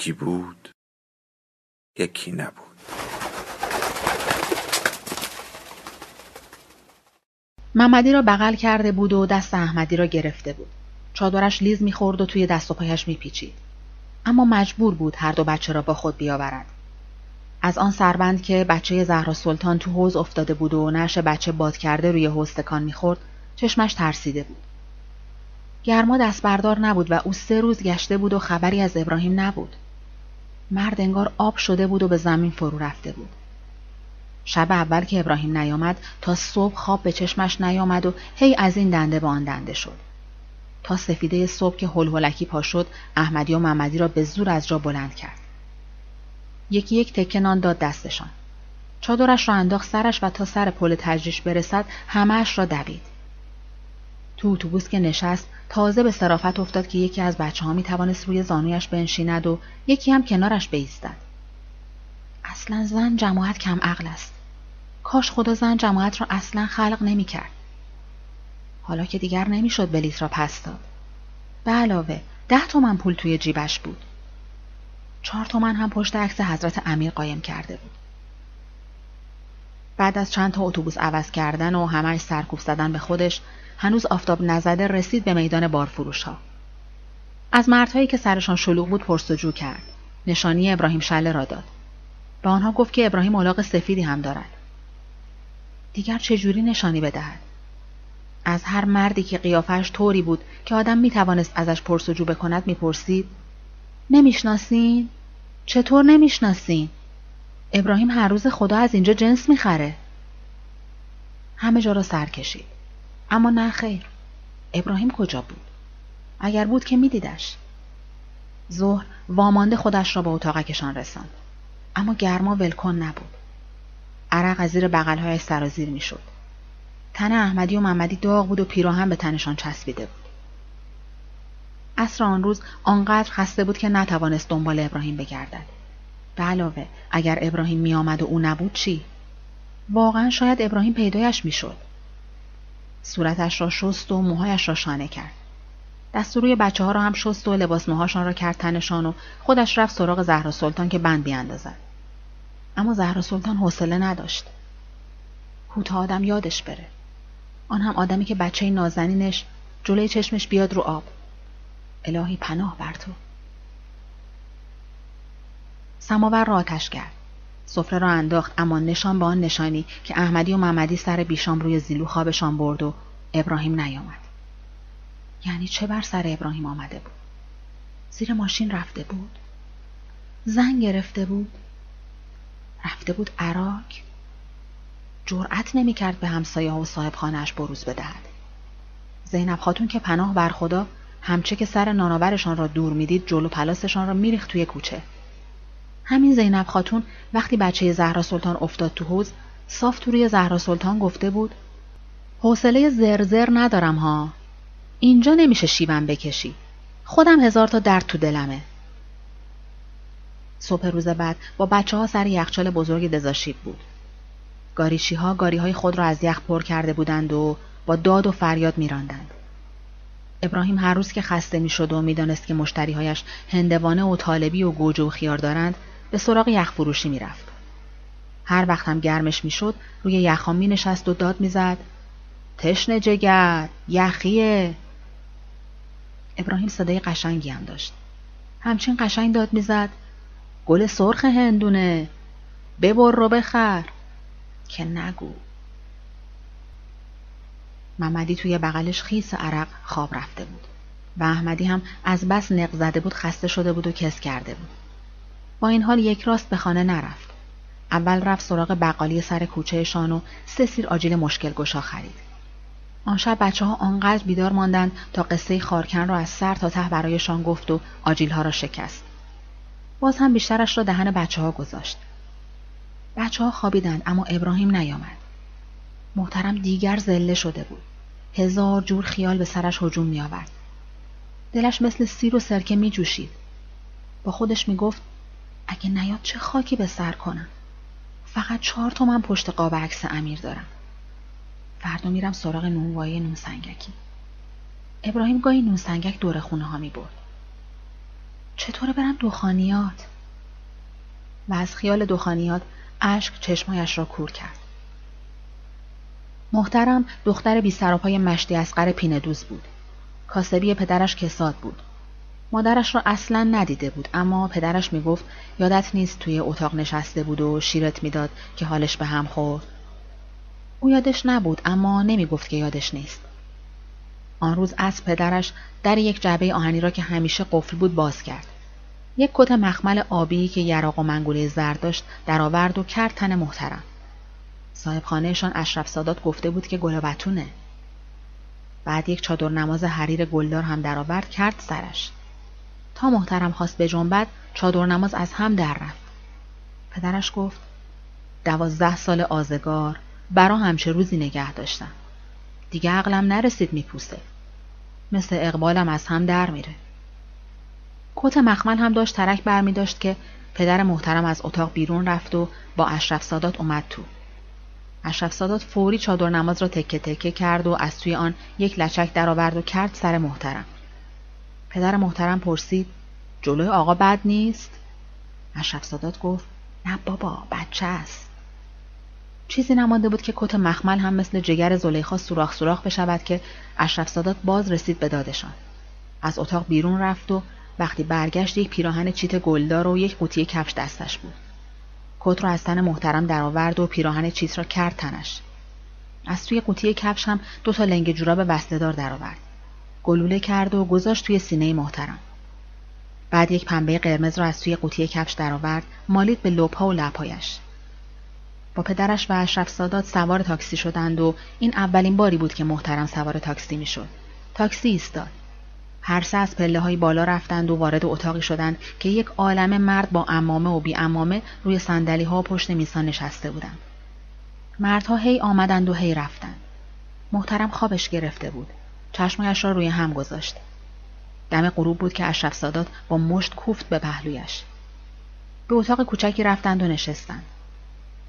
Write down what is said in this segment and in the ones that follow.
یکی بود یکی نبود. محمدی را بغل کرده بود و دست احمدی را گرفته بود. چادرش لیز می‌خورد و توی دست و پایش میپیچید. اما مجبور بود هر دو بچه را با خود بیاورد. از آن سربند که بچه زهرا سلطان تو حوز افتاده بود و نش بچه باد کرده روی حوز تکان می‌خورد چشمش ترسیده بود. گرما دست بردار نبود و او سه روز گشته بود و خبری از ابراهیم نبود. مرد انگار آب شده بود و به زمین فرو رفته بود. شب اول که ابراهیم نیامد تا صبح خواب به چشمش نیامد و هی از این دنده به آن دنده شد. تا سفیده صبح که هلهلکی پا شد احمدی و محمدی را به زور از جا بلند کرد. یکی یک تکه نان داد دستشان. چادرش را انداخت سرش و تا سر پل تجریش برسد همهاش را دوید. تو اتوبوس که نشست تازه به صرافت افتاد که یکی از بچه ها می توانست روی زانویش بنشیند و یکی هم کنارش بیستد. اصلا زن جماعت کم عقل است. کاش خدا زن جماعت را اصلا خلق نمی کرد. حالا که دیگر نمی‌شد بلیت را پس داد. به علاوه ده تومن پول توی جیبش بود. چهار تومن هم پشت عکس حضرت امیر قایم کرده بود. بعد از چند تا اتوبوس عوض کردن و همش سرکوب زدن به خودش هنوز آفتاب نزده رسید به میدان بارفروش ها. از مردهایی که سرشان شلوغ بود پرسجو کرد. نشانی ابراهیم شله را داد. به آنها گفت که ابراهیم الاغ سفیدی هم دارد. دیگر چجوری نشانی بدهد؟ از هر مردی که قیافش طوری بود که آدم می توانست ازش پرسجو بکند می‌پرسید نمی‌شناسین؟ چطور نمی‌شناسین؟ ابراهیم هر روز خدا از اینجا جنس می‌خره. همه جا را سر کشید. اما نه خیر. ابراهیم کجا بود؟ اگر بود که میدیدش. ظهر وامانده خودش را به اتاقکشان رساند. اما گرما ولکن نبود. عرق از زیر بغلهایش سرازیر می‌شد. تن احمدی و محمدی داغ بود و پیراهن به تنشان چسبیده بود. اصر آن روز آنقدر خسته بود که نتوانست دنبال ابراهیم بگردد. به علاوه اگر ابراهیم میآمد و او نبود چی؟ واقعا شاید ابراهیم پیدایش می‌شد. صورتش را شست و موهایش را شانه کرد. دست روی بچه ها را هم شست و لباس موهاشان را کرد تنشان و خودش رفت سراغ زهرا سلطان که بند بیاندازد. اما زهرا سلطان حوصله نداشت. کوتا آدم یادش بره. آن هم آدمی که بچه نازنینش جلوی چشمش بیاد رو آب. الهی پناه بر تو. سماور را آتش کرد. سفره را انداخت اما نشان به آن نشانی که احمدی و محمدی سر بیشام روی زیلو خوابشان برد و ابراهیم نیامد. یعنی چه بر سر ابراهیم آمده بود؟ زیر ماشین رفته بود؟ زن گرفته بود؟ رفته بود عراق؟ جرأت نمی‌کرد به همسایه و صاحب خانهاش بروز بدهد. زینب خاتون که پناه بر خدا همچه که سر ناناورشان را دور می‌دید جلو پلاسشان را میریخت توی کوچه. همین زینب خاتون وقتی بچه زهرا سلطان افتاد تو حوز صاف تو روی زهرا سلطان گفته بود حوصله زرزر ندارم ها. اینجا نمیشه شیبم بکشی. خودم هزار تا درد تو دلمه. صبح روز بعد با بچه ها سر یخچال بزرگ دزاشیب بود. گاریشی ها گاری های خود را از یخ پر کرده بودند و با داد و فریاد میراندند. ابراهیم هر روز که خسته می‌شد و می‌دانست که مشتریهایش هندوانه و طالبی و گوجه و خیار دارند به سراغ یخ فروشی می‌رفت. هر وقت هم گرمش می‌شد روی یخام می نشست و داد می‌زد. تشنه جگر یخیه. ابراهیم صدای قشنگی هم داشت. همچین قشنگ داد می‌زد. گل سرخ هندونه. ببر رو بخر. که نگو. محمدی توی بغلش خیس عرق خواب رفته بود. و احمدی هم از بس نق زده بود خسته شده بود و کس کرده بود. با این حال یک راست به خانه نرفت. اول رفت سراغ بقالی سر کوچهشان و سه سیر آجیل مشکل گشا خرید. آن شب بچه ها آنقدر بیدار ماندند تا قصه خارکن را از سر تا ته برایشان گفت و آجیل ها را شکست. باز هم بیشترش را دهن بچه ها گذاشت. بچه ها خوابیدند اما ابراهیم نیامد. محترم دیگر زله شده بود. هزار جور خیال به سرش هجوم می آورد. دلش مثل سیر و سرکه می جوشید. با خودش می گفت اگه نیاد چه خاکی به سر کنم. فقط چهار تومن پشت قاب عکس امیر دارم. فردا میرم سراغ نونوایی نون سنگکی. ابراهیم گاهی نون سنگک دور خونه ها می برد. چطوره برم دخانیات؟ و از خیال دخانیات اشک چشمایش را کور کرد. محترم دختر بی سراپای مشتی اسقر پینه دوز بود. کاسبی پدرش کساد بود. مادرش را اصلا ندیده بود اما پدرش می‌گفت یادت نیست توی اتاق نشسته بود و شیرت می‌داد که حالش به هم خورد. او یادش نبود اما نمی‌گفت که یادش نیست. آن روز از پدرش در یک جعبه آهنی را که همیشه قفل بود باز کرد. یک کت مخمل آبی که یراق و منگوله زرد داشت درآورد و کرد تن محترم. صاحب خانهشان اشرف سادات گفته بود که گلابتونه. بعد یک چادر نماز حریر گلدار هم درآورد کرد سرش. محترم خواست به جنبت چادر نماز از هم در رفت. پدرش گفت دوازده سال آزگار برا همچه روزی نگه داشتم. دیگه عقلم نرسید میپوسه. مثل اقبالم از هم در میره. کت مخمل هم داشت ترک برمی داشت که پدر محترم از اتاق بیرون رفت و با اشرف سادات اومد تو. اشرف سادات فوری چادر نماز را تکه تکه کرد و از توی آن یک لچک درآورد و کرد سر محترم. پدر محترم پرسید جلوی آقا بد نیست؟ اشرف سادات گفت نه بابا بچه است. چیزی نمانده بود که کت مخمل هم مثل جگر زلیخا سوراخ سوراخ بشود که اشرف سادات باز رسید به دادشان. از اتاق بیرون رفت و وقتی برگشت یک پیراهن چیت گلدار و یک قوطی کفش دستش بود. کت را از تن محترم درآورد و پیراهن چیت را کرد تنش. از توی قوطی کفش هم دو تا لنگ جوراب بستهدار درآورد. گلوله کرد و گذاشت توی سینه محترم. بعد یک پنبه قرمز را از توی قوطی کفش درآورد، مالید به لبها و لبهایش. با پدرش و اشرف سادات سوار تاکسی شدند و این اولین باری بود که محترم سوار تاکسی می‌شد. تاکسی ایستاد. هر سه از پله های بالا رفتند و وارد اتاقی شدند که یک عالم مرد با امامه و بی امامه روی سندلی ها و پشت میزها نشسته بودند. مردها هی آمدند و هی رفتند. محترم خوابش گرفته بود. چشمایش را روی هم گذاشت. دم غروب بود که اشرف سادات با مشت کوفت به پهلویش. به اتاق کوچکی رفتند و نشستند.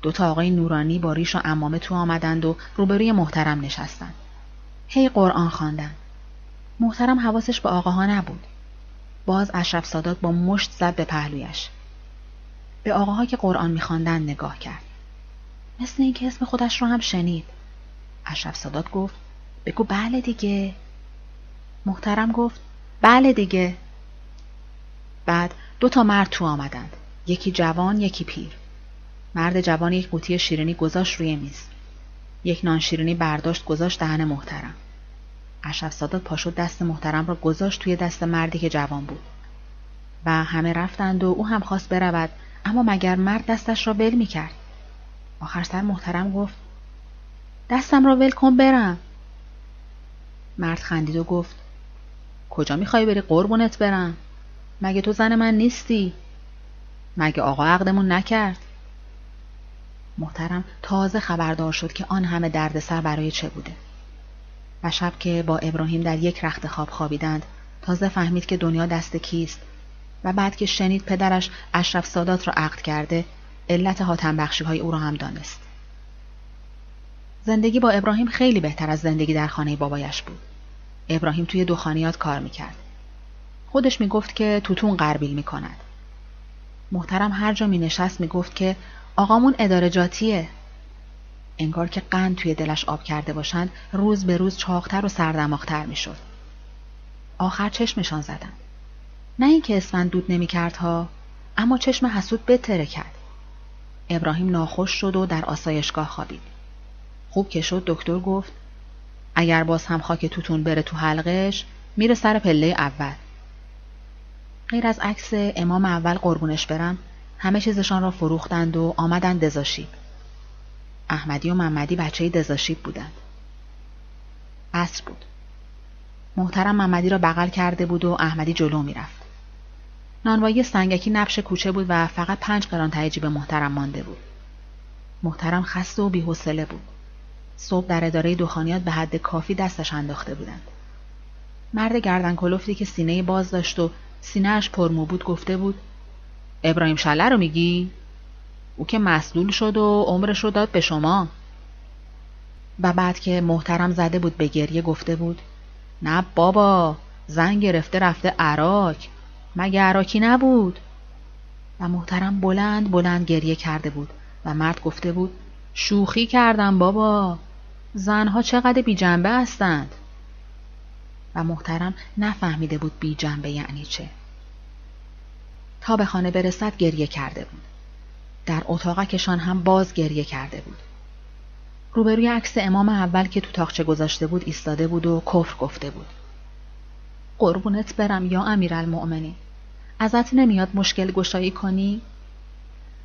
دو تا آقای نورانی با ریش و امامه تو آمدند و روبروی محترم نشستند. هی قرآن خواندند. محترم حواسش به آقاها نبود. باز اشرف سادات با مشت زد به پهلویش. به آقاها که قرآن میخواندند نگاه کرد. مثل اینکه اسم خودش رو هم شنید. اشرف سادات گفت بگو بله دیگه. محترم گفت بله دیگه. بعد دو تا مرد تو آمدند. یکی جوان یکی پیر. مرد جوان یک قوطی شیرینی گذاشت روی میز. یک نان شیرینی برداشت گذاشت دهن محترم. اشرف سادات پاشو دست محترم را گذاشت توی دست مردی که جوان بود. و همه رفتند و او هم خواست برود اما مگر مرد دستش را ول می کرد. آخر سر محترم گفت دستم را ول کن برم. مرد خندید و گفت کجا می‌خوای بری قربونت برم؟ مگه تو زن من نیستی؟ مگه آقا عقدمون نکرد؟ محترم تازه خبردار شد که آن همه دردسر برای چه بوده. و شب که با ابراهیم در یک رخت خواب خوابیدند تازه فهمید که دنیا دست کیست و بعد که شنید پدرش اشرف سادات را عقد کرده علت حاتم بخشی های او را هم دانست. زندگی با ابراهیم خیلی بهتر از زندگی در خانه بابایش بود. ابراهیم توی دخانیات کار می‌کرد. خودش می‌گفت که توتون قربیل می‌کند. محترم هر جا می نشست می گفت که آقامون ادارجاتیه انگار که قند توی دلش آب کرده باشند روز به روز چاقتر و سردماغتر می‌شد. آخر چشمشان زدند نه اینکه اسفند دود نمی‌کرد ها اما چشم حسود بتره کرد. ابراهیم ناخوش شد و در آسایشگاه خوابید. خوب که شد دکتر گفت اگر باز هم خاک توتون بره تو حلقش میره سر پله اول. غیر از عکس امام اول قربونش برم همه چیزشان را فروختند و آمدند دزاشیب. احمدی و محمدی بچه دزاشیب بودند. قصر بود. محترم محمدی را بغل کرده بود و احمدی جلو می‌رفت. نانوایی سنگکی نبش کوچه بود و فقط پنج قران به محترم مانده بود. محترم خسته و بیحوصله بود. صبح در اداره دخانیات به حد کافی دستش انداخته بودند. مرد گردن کلفتی که سینه باز داشت و سینهاش پرمو بود گفته بود ابراهیم شله رو میگی؟ او که مسلول شد و عمرش رو داد به شما. و بعد که محترم زده بود به گریه گفته بود نه بابا زن گرفته رفته عراق مگه عراکی نبود؟ و محترم بلند بلند گریه کرده بود و مرد گفته بود شوخی کردم بابا. زنها چقدر بی جنبه هستند؟ و محترم نفهمیده بود بی جنبه یعنی چه. تا به خانه برسد گریه کرده بود. در اتاقکشان هم باز گریه کرده بود. روبروی عکس امام اول که تو تاخچه گذاشته بود ایستاده بود و کفر گفته بود. قربونت برم یا امیرالمؤمنین. ازت نمیاد مشکل گشایی کنی؟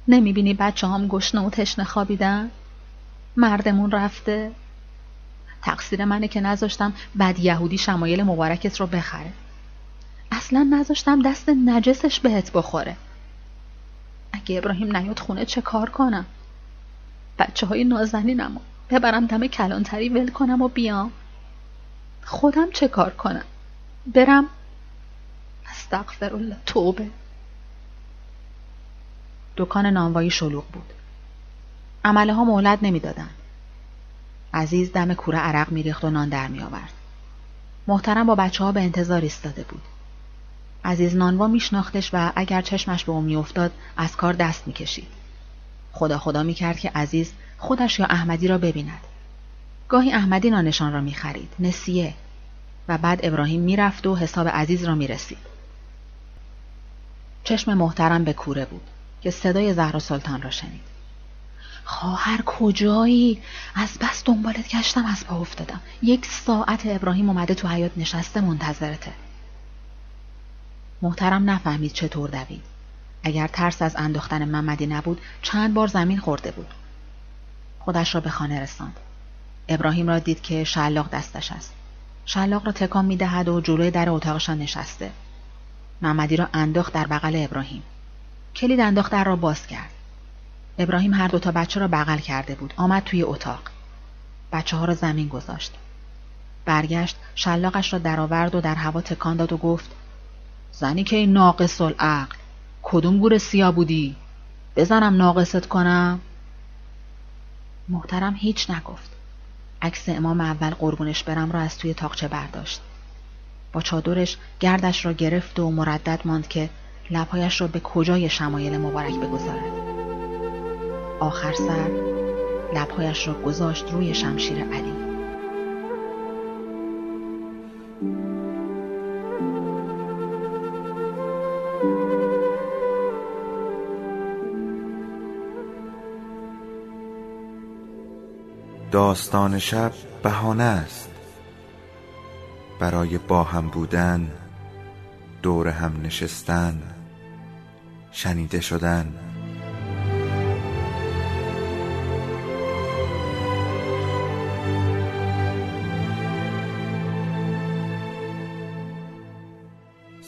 نمی‌بینی بچه هم گشنه و تشنه خوابیدن؟ مردمون رفته؟ تقصیر منه که نذاشتم بد یهودی شمایل مبارکت رو بخره. اصلا نذاشتم دست نجسش بهت بخوره. اگه ابراهیم نیاد خونه چه کار کنم؟ بچه های نازنینم ببرم دم کلانتری ول کنم و بیام. خودم چه کار کنم؟ برم. استغفر الله توبه. دکان نانوایی شلوغ بود. عمله ها مولد نمی‌دادند عزیز دم کوره عرق میریخت و نان در میآورد. محترم با بچه ها به انتظار ایستاده بود. عزیز نانوا میشناختش و اگر چشمش به او میافتاد از کار دست می‌کشید. خدا خدا می‌کرد که عزیز خودش یا احمدی را ببیند. گاهی احمدی نانشان را می‌خرید نسیه. و بعد ابراهیم می‌رفت و حساب عزیز را می‌رسید. چشم محترم به کوره بود که صدای زهرا سلطان را شنید. خواهر کجایی؟ از بس دنبالت گشتم از پا افتادم. یک ساعت ابراهیم اومده تو حیات نشسته منتظرته. محترم نفهمید چطور دوید. اگر ترس از انداختن محمدی نبود چند بار زمین خورده بود. خودش را به خانه رساند. ابراهیم را دید که شلاق دستش است. شلاق را تکان می‌دهد و جلوی در اتاقشان نشسته. محمدی را انداخت در بغل ابراهیم. کلید انداخت در را باز کرد. ابراهیم هر دو تا بچه را بغل کرده بود. آمد توی اتاق. بچه ها را زمین گذاشت. برگشت شلاقش را درآورد و در هوا تکان داد و گفت زنی که این ناقص العقل کدوم گور سیا بودی؟ بزنم ناقصت کنم. محترم هیچ نگفت. عکس امام اول قربونش برم را از توی تاقچه برداشت. با چادرش گردش را گرفت و مردد ماند که لبهایش را به کجای شمایل مبارک بگذارد. آخر سر لبهایش را گذاشت روی شمشیر علی. داستان شب بهانه است. برای با هم بودن دور هم نشستن شنیده شدن.